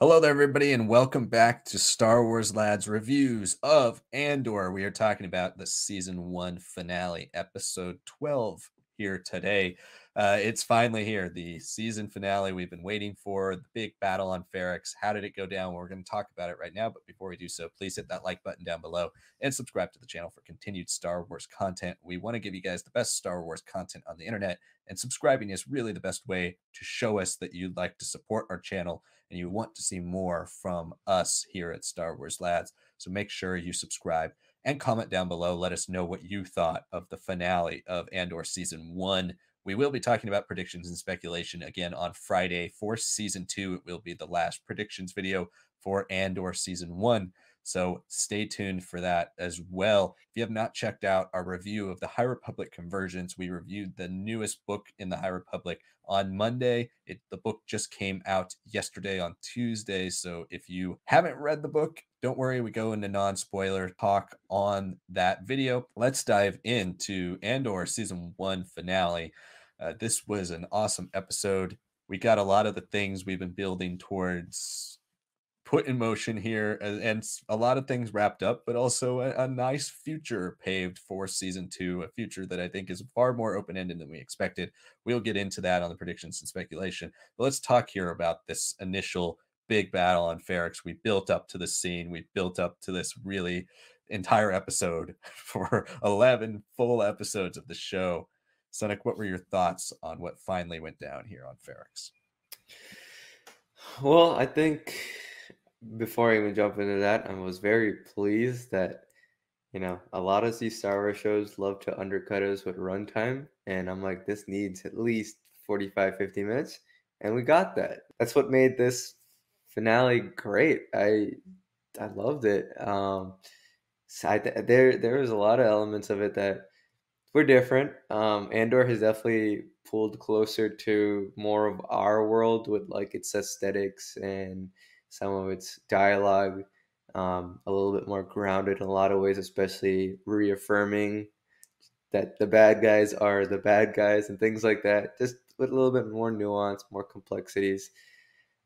Hello there, everybody, and welcome back to Star Wars Lads reviews of Andor. We are talking about the season one finale, episode 12, here today. Uh, it's finally here, the season finale we've been waiting for, the big battle on Ferrix. How did it go down? We're going to talk about it right now, but before we do so, please hit that like button down below and subscribe to the channel for continued Star Wars content. We want to give you guys the best Star Wars content on the internet, and subscribing is really the best way to show us that you'd like to support our channel and you want to see more from us here at Star Wars Lads. So make sure you subscribe and comment down below. Let us know what you thought of the finale of Andor season one. We will be talking about predictions and speculation again on Friday for season two. It will be the last predictions video for Andor season one. So stay tuned for that as well. If you have not checked out our review of the High Republic Convergence, we reviewed the newest book in the High Republic on Monday. It, the book just came out yesterday on Tuesday. So if you haven't read the book, don't worry, we go into non spoiler talk on that video. Let's dive into Andor season one finale. Uh, this was an awesome episode. We got a lot of the things we've been building towards put in motion here and, and a lot of things wrapped up, but also a, a, nice future paved for season two, a future that I think is far more open ended than we expected. We'll get into that on the predictions and speculation. But let's talk here about this initial big battle on Ferrix. We built up to the scene, we built up to this really entire episode for 11 full episodes of the show. Sonic, what were your thoughts on what finally went down here on Ferrix? Well, I think before I even jump into that, I was very pleased that you know a lot of these Star Wars shows love to undercut us with runtime, and I'm like, this needs at least 45, 50 minutes, and we got that. That's what made this finale great. I I loved it. Um, so I, there there was a lot of elements of it that were different. Um, Andor has definitely pulled closer to more of our world with like its aesthetics and some of its dialogue um, a little bit more grounded in a lot of ways, especially reaffirming that the bad guys are the bad guys and things like that, just with a little bit more nuance, more complexities.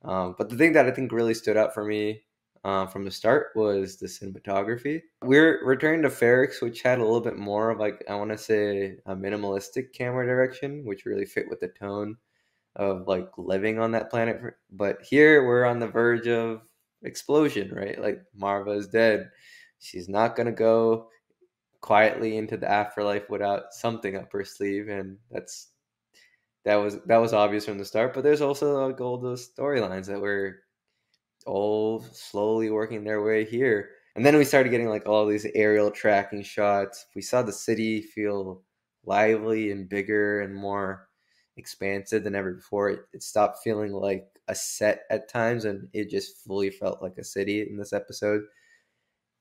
Um, but the thing that I think really stood out for me uh, from the start was the cinematography. We're returning to Ferrix, which had a little bit more of like I want to say a minimalistic camera direction, which really fit with the tone of like living on that planet. But here we're on the verge of explosion, right? Like Marva is dead. She's not gonna go quietly into the afterlife without something up her sleeve, and that's that was that was obvious from the start. But there's also like all those storylines that were all slowly working their way here. And then we started getting like all these aerial tracking shots. We saw the city feel lively and bigger and more expansive than ever before. It, it stopped feeling like a set at times, and it just fully felt like a city in this episode.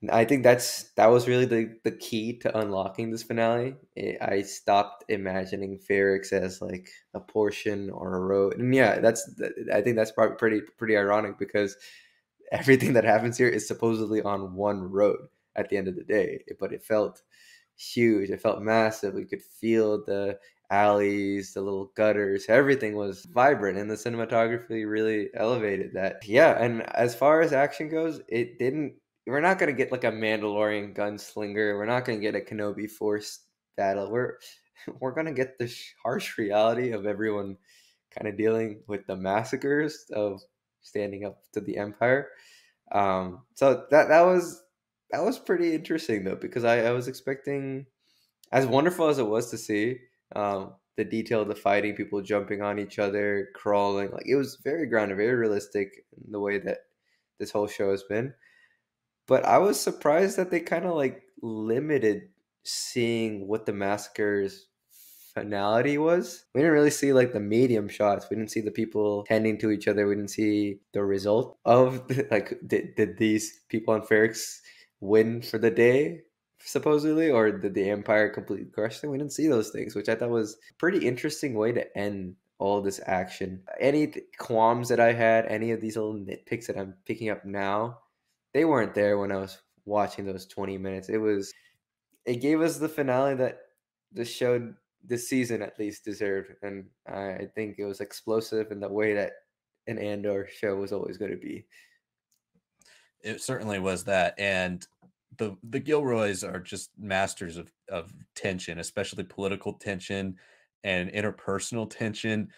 And I think that's that was really the the key to unlocking this finale. It, I stopped imagining Ferrix as like a portion or a road, and yeah, that's I think that's probably pretty pretty ironic because everything that happens here is supposedly on one road at the end of the day, but it felt huge. It felt massive. We could feel the alleys, the little gutters, everything was vibrant and the cinematography really elevated that. Yeah, and as far as action goes, it didn't we're not to get like a Mandalorian gunslinger. We're not to get a Kenobi force battle. We're we're to get the harsh reality of everyone kind of dealing with the massacres of standing up to the empire. Um, so that that was that was pretty interesting though because I, I was expecting as wonderful as it was to see um, the detail of the fighting, people jumping on each other, crawling. Like it was very grounded, very realistic in the way that this whole show has been. But I was surprised that they kind of like limited seeing what the massacre's finality was. We didn't really see like the medium shots. We didn't see the people tending to each other. We didn't see the result of like did, did these people on Ferrix win for the day? Supposedly, or did the Empire completely crush them? We didn't see those things, which I thought was a pretty interesting way to end all this action. Any qualms that I had, any of these little nitpicks that I'm picking up now, they weren't there when I was watching those 20 minutes. It was, it gave us the finale that the show this season at least deserved. And I think it was explosive in the way that an Andor show was always going to be. It certainly was that, and the the Gilroys are just masters of of tension, especially political tension and interpersonal tension.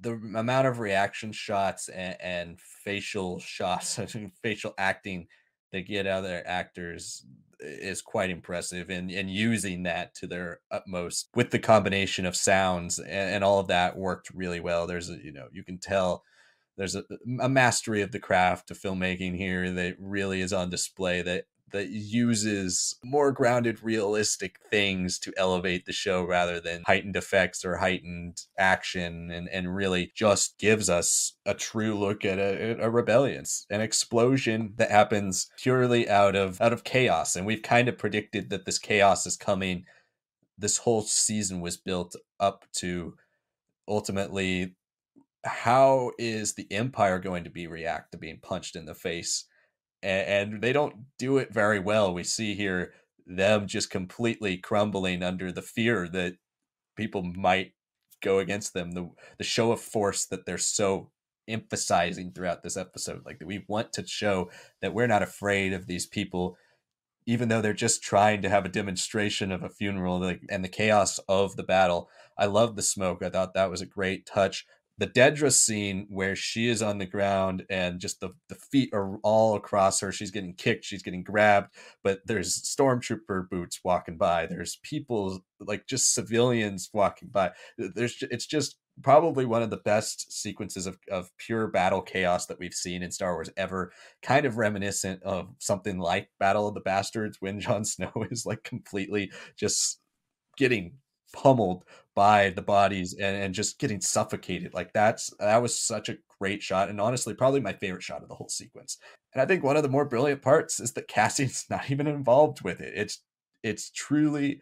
The amount of reaction shots and, and facial shots, facial acting they get out of their actors is quite impressive and and using that to their utmost with the combination of sounds and, and all of that worked really well there's a you know you can tell there's a, a mastery of the craft of filmmaking here that really is on display that that uses more grounded, realistic things to elevate the show rather than heightened effects or heightened action, and, and really just gives us a true look at a, a rebellion, an explosion that happens purely out of out of chaos. And we've kind of predicted that this chaos is coming. This whole season was built up to ultimately how is the empire going to be react to being punched in the face and, and they don't do it very well. We see here them just completely crumbling under the fear that people might go against them. The the show of force that they're so emphasizing throughout this episode. Like we want to show that we're not afraid of these people, even though they're just trying to have a demonstration of a funeral like, and the chaos of the battle. I love the smoke. I thought that was a great touch the Dedra scene where she is on the ground and just the, the feet are all across her. She's getting kicked, she's getting grabbed, but there's stormtrooper boots walking by. There's people like just civilians walking by. There's it's just probably one of the best sequences of, of pure battle chaos that we've seen in Star Wars ever. Kind of reminiscent of something like Battle of the Bastards when Jon Snow is like completely just getting pummeled by the bodies and, and just getting suffocated. Like that's that was such a great shot, and honestly, probably my favorite shot of the whole sequence. And I think one of the more brilliant parts is that Cassian's not even involved with it. It's it's truly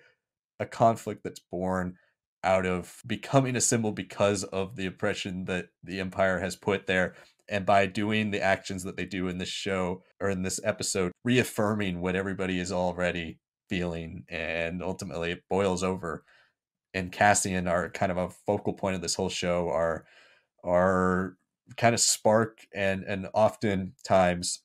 a conflict that's born out of becoming a symbol because of the oppression that the empire has put there and by doing the actions that they do in this show or in this episode reaffirming what everybody is already feeling and ultimately it boils over and Cassian are kind of a focal point of this whole show are are kind of spark and and oftentimes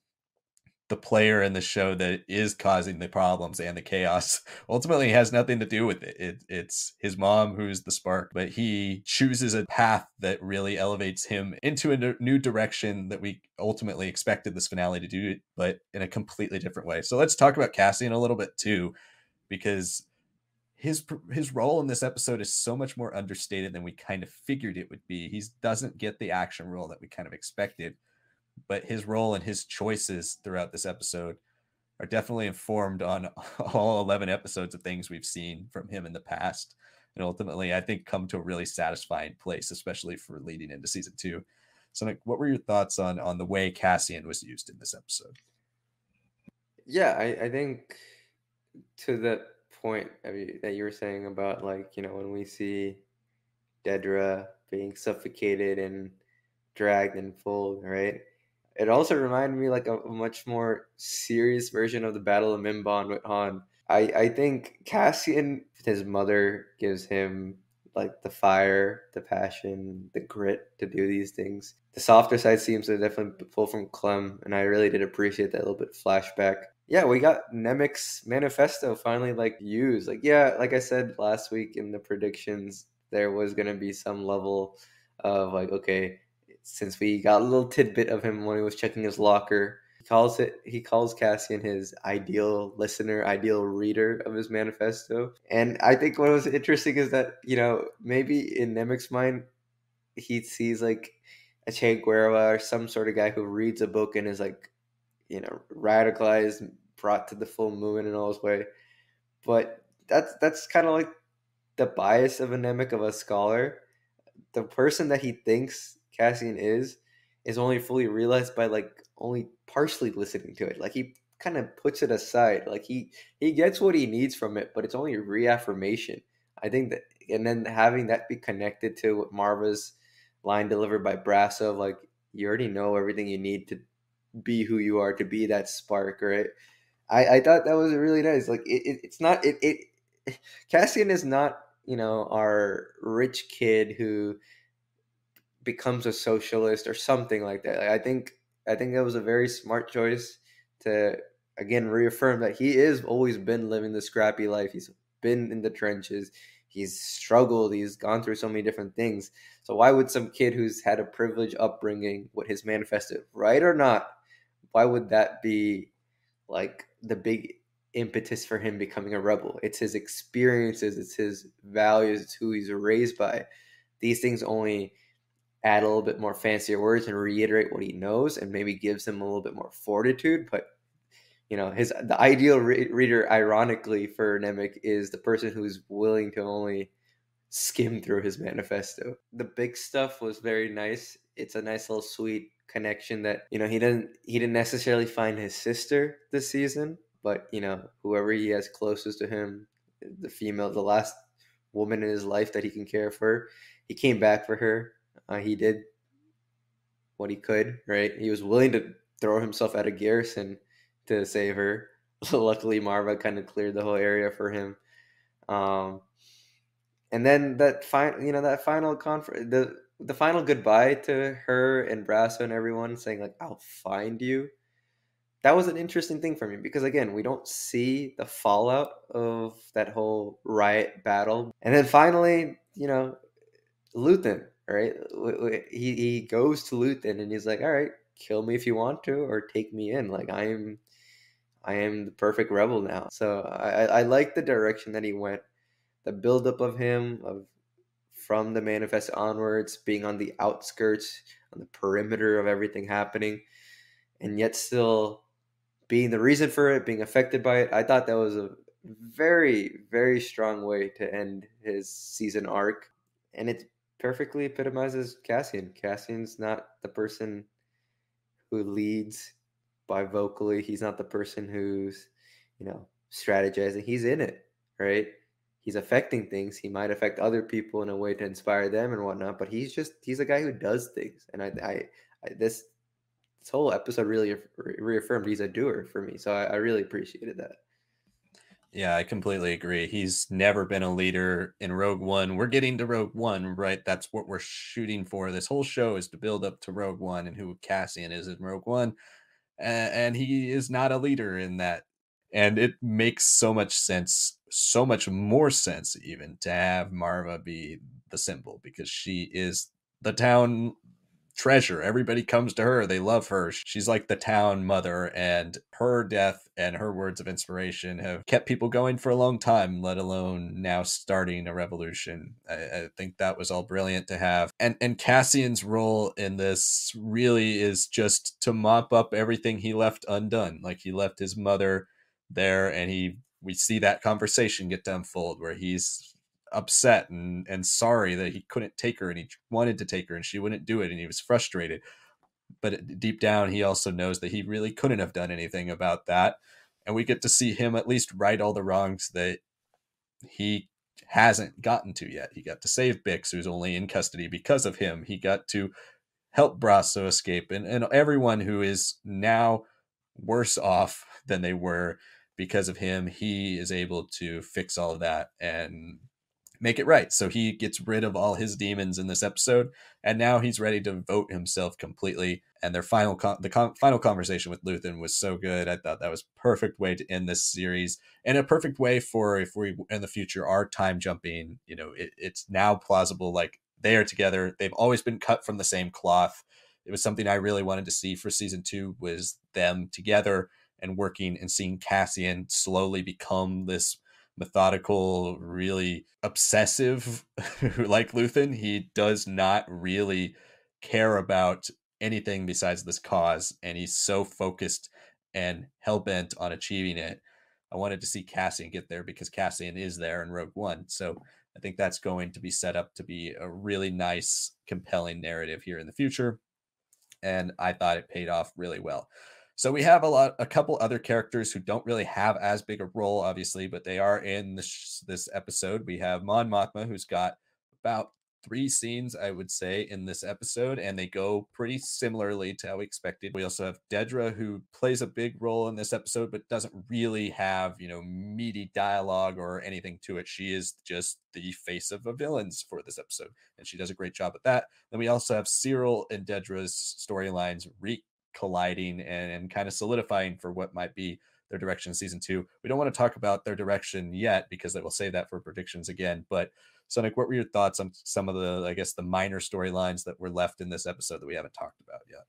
the player in the show that is causing the problems and the chaos ultimately has nothing to do with it. it. It's his mom who's the spark, but he chooses a path that really elevates him into a new direction that we ultimately expected this finale to do, but in a completely different way. So let's talk about Cassian a little bit too, because his his role in this episode is so much more understated than we kind of figured it would be. He doesn't get the action role that we kind of expected, but his role and his choices throughout this episode are definitely informed on all 11 episodes of things we've seen from him in the past and ultimately I think come to a really satisfying place especially for leading into season 2. So Nick, what were your thoughts on on the way Cassian was used in this episode? Yeah, I, I think to the point that you were saying about like you know when we see Dedra being suffocated and dragged and full, right? It also reminded me like a, a, much more serious version of the Battle of Mimban with Han. I I think Cassian, his mother, gives him like the fire, the passion, the grit to do these things. The softer side seems to definitely pull from Clem, and I really did appreciate that little bit flashback yeah, we got Nemik's manifesto finally like used. Like, yeah, like I said last week in the predictions, there was gonna be some level of like, okay, since we got a little tidbit of him when he was checking his locker, he calls it he calls Cassian his ideal listener, ideal reader of his manifesto. And I think what was interesting is that, you know, maybe in Nemik's mind, he sees like a Che Guevara or some sort of guy who reads a book and is like, you know, radicalized, brought to the full movement in all his way. But that's that's kind of like the bias of Nemik of a scholar. The person that he thinks Cassian is is only fully realized by like only partially listening to it. Like he kind of puts it aside. Like he he gets what he needs from it, but it's only reaffirmation. I think that and then having that be connected to what Marva's line delivered by Brasso, like you already know everything you need to be who you are to be that spark, right? I, I thought that was really nice. Like it, it it's not it, it Cassian is not you know our rich kid who becomes a socialist or something like that. Like, I think I think that was a very smart choice to again reaffirm that he is always been living the scrappy life. He's been in the trenches. He's struggled. He's gone through so many different things. So why would some kid who's had a privileged upbringing with his manifesto, right or not, why would that be like the big impetus for him becoming a rebel? It's his experiences, it's his values, it's who he's raised by. These things only add a little bit more fancier words and reiterate what he knows and maybe gives him a little bit more fortitude but you know his the ideal re- reader ironically for Nemik is the person who's willing to only skim through his manifesto the big stuff was very nice it's a nice little sweet connection that you know he didn't he didn't necessarily find his sister this season but you know whoever he has closest to him the female the last woman in his life that he can care for he came back for her uh, he did what he could, right? He was willing to throw himself at a garrison to save her. Luckily, Marva kind of cleared the whole area for him. Um, and then that final, you know, that final conference, the the final goodbye to her and Brasso and everyone saying like, "I'll find you." That was an interesting thing for me because again, we don't see the fallout of that whole riot battle. And then finally, you know, Luthen right? He he goes to Luthen and he's like, "All right, kill me if you want to, or take me in. Like I am, I am the perfect rebel now." So I I like the direction that he went, the buildup of him of from the manifest onwards, being on the outskirts, on the perimeter of everything happening, and yet still being the reason for it, being affected by it. I thought that was a very very strong way to end his season arc, and it's perfectly epitomizes Cassian. Cassian's not the person who leads by vocally. He's not the person who's, you know, strategizing. He's in it, right? He's affecting things. He might affect other people in a way to inspire them and whatnot. But he's just he's a guy who does things. And I, I, I this this whole episode really reaffirmed he's a doer for me. So I, I really appreciated that. Yeah, I completely agree. He's never been a leader in Rogue One. We're getting to Rogue One, right? That's what we're shooting for. This whole show is to build up to Rogue One and who Cassian is in Rogue One. And he is not a leader in that. And it makes so much sense, so much more sense, even to have Marva be the symbol because she is the town treasure. Everybody comes to her. They love her. She's like the town mother, and her death and her words of inspiration have kept people going for a long time, let alone now starting a revolution. I, I think that was all brilliant to have. And and Cassian's role in this really is just to mop up everything he left undone. Like he left his mother there and he we see that conversation get to unfold where he's upset and and sorry that he couldn't take her and he wanted to take her and she wouldn't do it and he was frustrated. But deep down he also knows that he really couldn't have done anything about that. And we get to see him at least right all the wrongs that he hasn't gotten to yet. He got to save bix who's only in custody because of him. He got to help brasso escape and, and everyone who is now worse off than they were because of him he is able to fix all of that and make it right. So he gets rid of all his demons in this episode, and now he's ready to vote himself completely. And their final con- the con- final conversation with Luthen was so good. I thought that was perfect way to end this series, and a perfect way for if we in the future are time jumping. You know, it, it's now plausible. Like they are together. They've always been cut from the same cloth. It was something I really wanted to see for season two was them together and working and seeing Cassian slowly become this methodical, really obsessive like Luthen. He does not really care about anything besides this cause, and he's so focused and hell bent on achieving it. I wanted to see Cassian get there because Cassian is there in Rogue One. So I think that's going to be set up to be a really nice, compelling narrative here in the future. And I thought it paid off really well. So we have a lot, a couple other characters who don't really have as big a role, obviously, but they are in this this episode. We have Mon Mothma, who's got about three scenes, I would say, in this episode, and they go pretty similarly to how we expected. We also have Dedra, who plays a big role in this episode, but doesn't really have, you know, meaty dialogue or anything to it. She is just the face of the villains for this episode, and she does a great job at that. Then we also have Syril and Dedra's storylines re colliding and, and kind of solidifying for what might be their direction season two. We don't want to talk about their direction yet because I will save that for predictions again. But Sonic, what were your thoughts on some of the, I guess, the minor storylines that were left in this episode that we haven't talked about yet?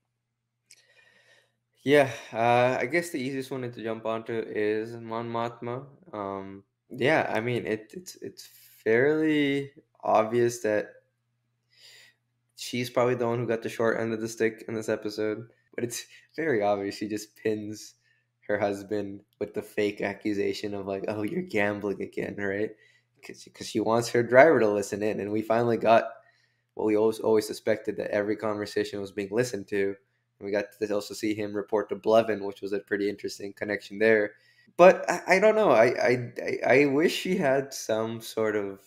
Yeah, uh, I guess the easiest one to jump onto is Mon Mothma. Um, yeah, I mean it, it's it's fairly obvious that she's probably the one who got the short end of the stick in this episode, but it's very obvious she just pins her husband with the fake accusation of like, oh, you're gambling again, right? Because she wants her driver to listen in, and we finally got what we always always suspected that every conversation was being listened to. And we got to also see him report to Blevin, which was a pretty interesting connection there. But I, I don't know. I, I I wish she had some sort of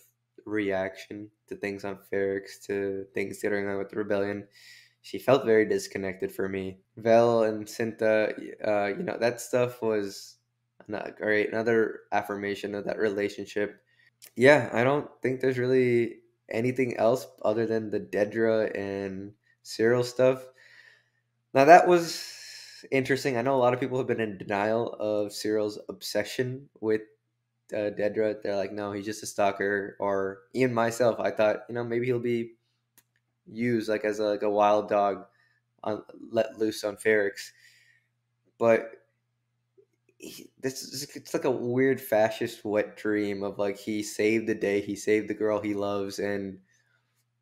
reaction to things on Ferrix, to things that are going on with the rebellion she felt very disconnected for me. Vel and Cinta, uh, you know, that stuff was not great. Another affirmation of that relationship. Yeah, I don't think there's really anything else other than the Dedra and Syril stuff. Now that was interesting. I know a lot of people have been in denial of Syril's obsession with uh, Dedra. They're like, no, he's just a stalker. Or even myself, I thought, you know, maybe he'll be use like as a, like a wild dog on let loose on Ferrix. But he, this is it's like a weird fascist wet dream of like he saved the day, he saved the girl he loves, and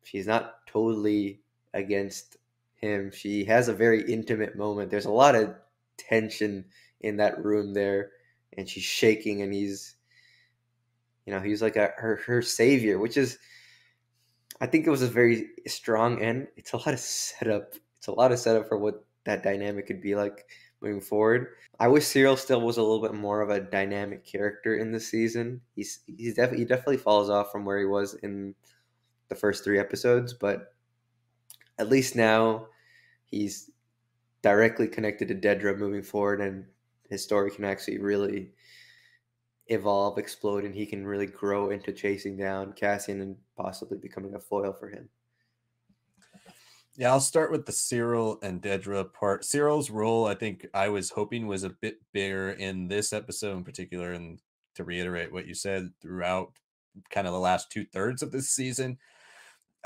she's not totally against him. She has a very intimate moment. There's a lot of tension in that room there, and she's shaking, and he's, you know, he's like a her her savior, which is I think it was a very strong end. It's a lot of setup. It's a lot of setup for what that dynamic could be like moving forward. I wish Syril still was a little bit more of a dynamic character in this season. He's he's definitely he definitely falls off from where he was in the first three episodes, but at least now he's directly connected to Dedra moving forward, and his story can actually really evolve, explode, and he can really grow into chasing down Cassian and possibly becoming a foil for him. Yeah, I'll start with the Syril and Dedra part. Syril's role, I think I was hoping was a bit bigger in this episode in particular. And to reiterate what you said throughout kind of the last two thirds of this season,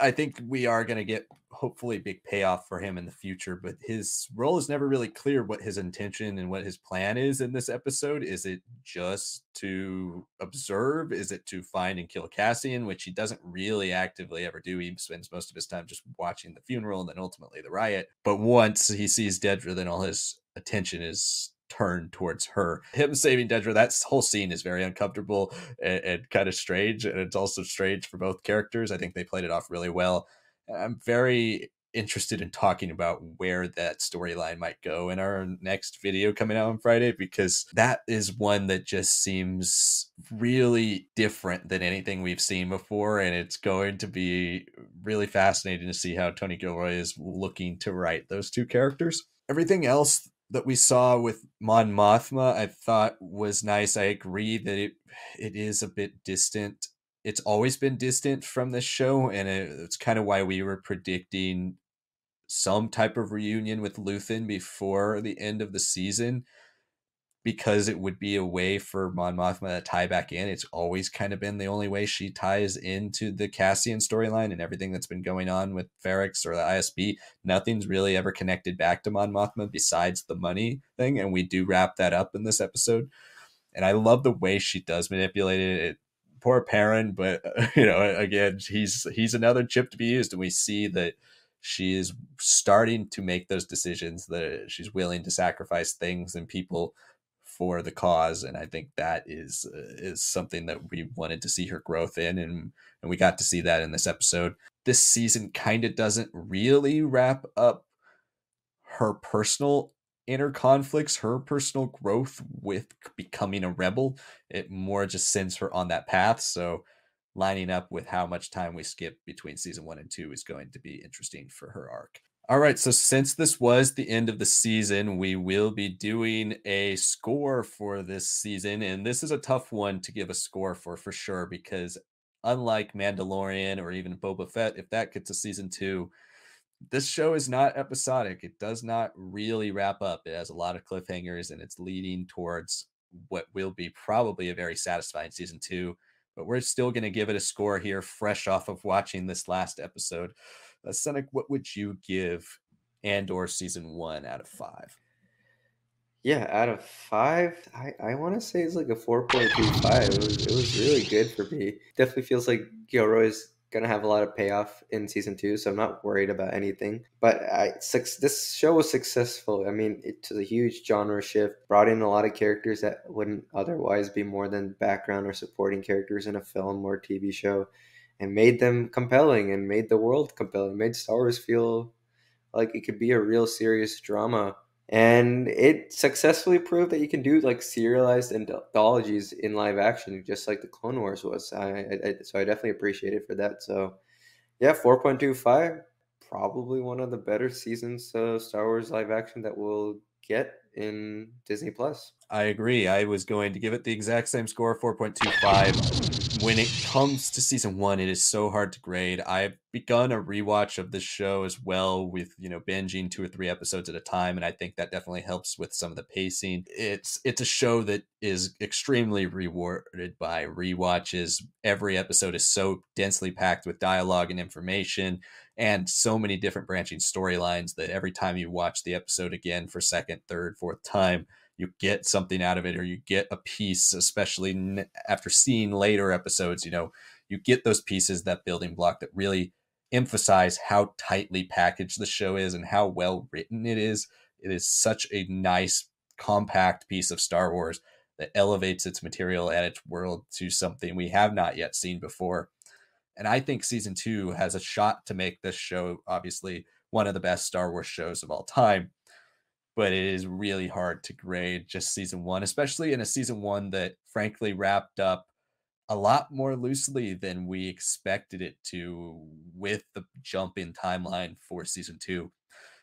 I think we are going to get hopefully a big payoff for him in the future, but his role is never really clear what his intention and what his plan is in this episode. Is it just to observe? Is it to find and kill Cassian, which he doesn't really actively ever do? He spends most of his time just watching the funeral and then ultimately the riot. But once he sees Dedra, then all his attention is turn towards her. Him saving Dedra, that whole scene is very uncomfortable and, and, kind of strange. And it's also strange for both characters. I think they played it off really well. I'm very interested in talking about where that storyline might go in our next video coming out on Friday because that is one that just seems really different than anything we've seen before and it's going to be really fascinating to see how Tony Gilroy is looking to write those two characters. Everything else that we saw with Mon Mothma, I thought was nice. I agree that it it is a bit distant. It's always been distant from this show, and it, it's kind of why we were predicting some type of reunion with Luthen before the end of the season because it would be a way for Mon Mothma to tie back in. It's always kind of been the only way she ties into the Cassian storyline and everything that's been going on with Ferrix or the ISB. Nothing's really ever connected back to Mon Mothma besides the money thing, and we do wrap that up in this episode. And I love the way she does manipulate it. it poor Perrin, but you know, again, he's he's another chip to be used, and we see that she is starting to make those decisions that she's willing to sacrifice things and people for the cause and i think that is uh, is something that we wanted to see her growth in and and we got to see that in this episode this season kind of doesn't really wrap up her personal inner conflicts her personal growth with becoming a rebel it more just sends her on that path so lining up with how much time we skip between season one and two is going to be interesting for her arc. All right, so since this was the end of the season, we will be doing a score for this season. And this is a tough one to give a score for, for sure, because unlike Mandalorian or even Boba Fett, if that gets a season two, this show is not episodic. It does not really wrap up. It has a lot of cliffhangers and it's leading towards what will be probably a very satisfying season two. But we're still going to give it a score here, fresh off of watching this last episode. Uh, Senek, what would you give Andor season one out of five? Yeah, out of five, I, I want to say it's like a 4.25. It was, it was really good for me. Definitely feels like Gilroy's going to have a lot of payoff in season two, so I'm not worried about anything. But I, six, this show was successful. I mean, it's a huge genre shift, brought in a lot of characters that wouldn't otherwise be more than background or supporting characters in a film or TV show, and made them compelling and made the world compelling, made Star Wars feel like it could be a real serious drama and it successfully proved that you can do like serialized anthologies in live action, just like the Clone Wars was. I, I so I definitely appreciate it for that. So yeah, four point two five, probably one of the better seasons of Star Wars live action that we'll get in Disney Plus. I agree. I was going to give it the exact same score, 4.25. When it comes to season one, it is so hard to grade. I've begun a rewatch of this show as well with, you know, binging two or three episodes at a time. And I think that definitely helps with some of the pacing. It's it's a show that is extremely rewarded by rewatches. Every episode is so densely packed with dialogue and information and so many different branching storylines that every time you watch the episode again for second, third, fourth time, you get something out of it or you get a piece especially after seeing later episodes you know you get those pieces that building block that really emphasize how tightly packaged the show is and how well written it is. It is such a nice compact piece of star wars that elevates its material and its world to something we have not yet seen before. And i think season two has a shot to make this show obviously one of the best star wars shows of all time but it is really hard to grade just season one, especially in a season one that frankly wrapped up a lot more loosely than we expected it to with the jump in timeline for season two.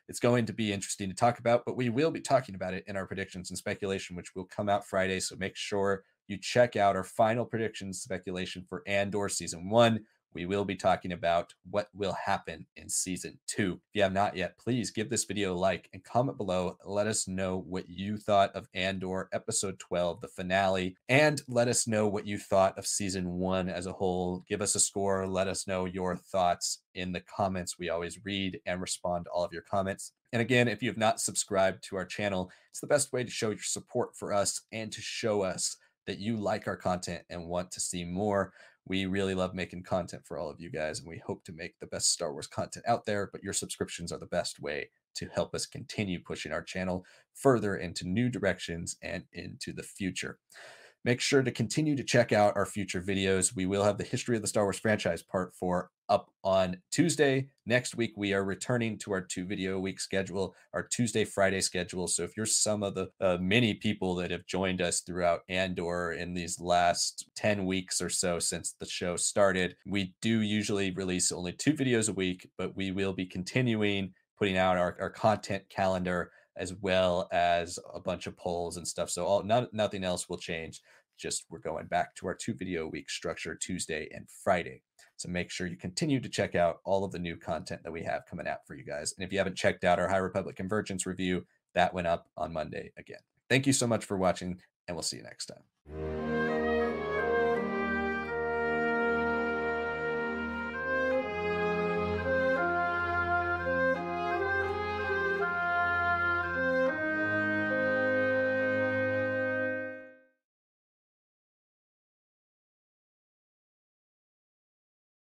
It's going to be interesting to talk about, but we will be talking about it in our predictions and speculation, which will come out Friday. So make sure you check out our final predictions speculation for Andor season one we will be talking about what will happen in season two. If you have not yet, please give this video a like and comment below. Let us know what you thought of Andor episode 12, the finale, and let us know what you thought of season one as a whole. Give us a score. Let us know your thoughts in the comments. We always read and respond to all of your comments. And again, if you have not subscribed to our channel, it's the best way to show your support for us and to show us that you like our content and want to see more. We really love making content for all of you guys, and we hope to make the best Star Wars content out there. But your subscriptions are the best way to help us continue pushing our channel further into new directions and into the future. Make sure to continue to check out our future videos. We will have the history of the Star Wars franchise part four up on Tuesday. Next week, we are returning to our two video week schedule, our Tuesday, Friday schedule. So if you're some of the uh, many people that have joined us throughout Andor in these last 10 weeks or so since the show started, we do usually release only two videos a week, but we will be continuing putting out our, our content calendar as well as a bunch of polls and stuff. So all not, nothing else will change. Just we're going back to our two video week structure Tuesday and Friday. So make sure you continue to check out all of the new content that we have coming out for you guys. And if you haven't checked out our High Republic Convergence review, that went up on Monday again. Thank you so much for watching, and we'll see you next time.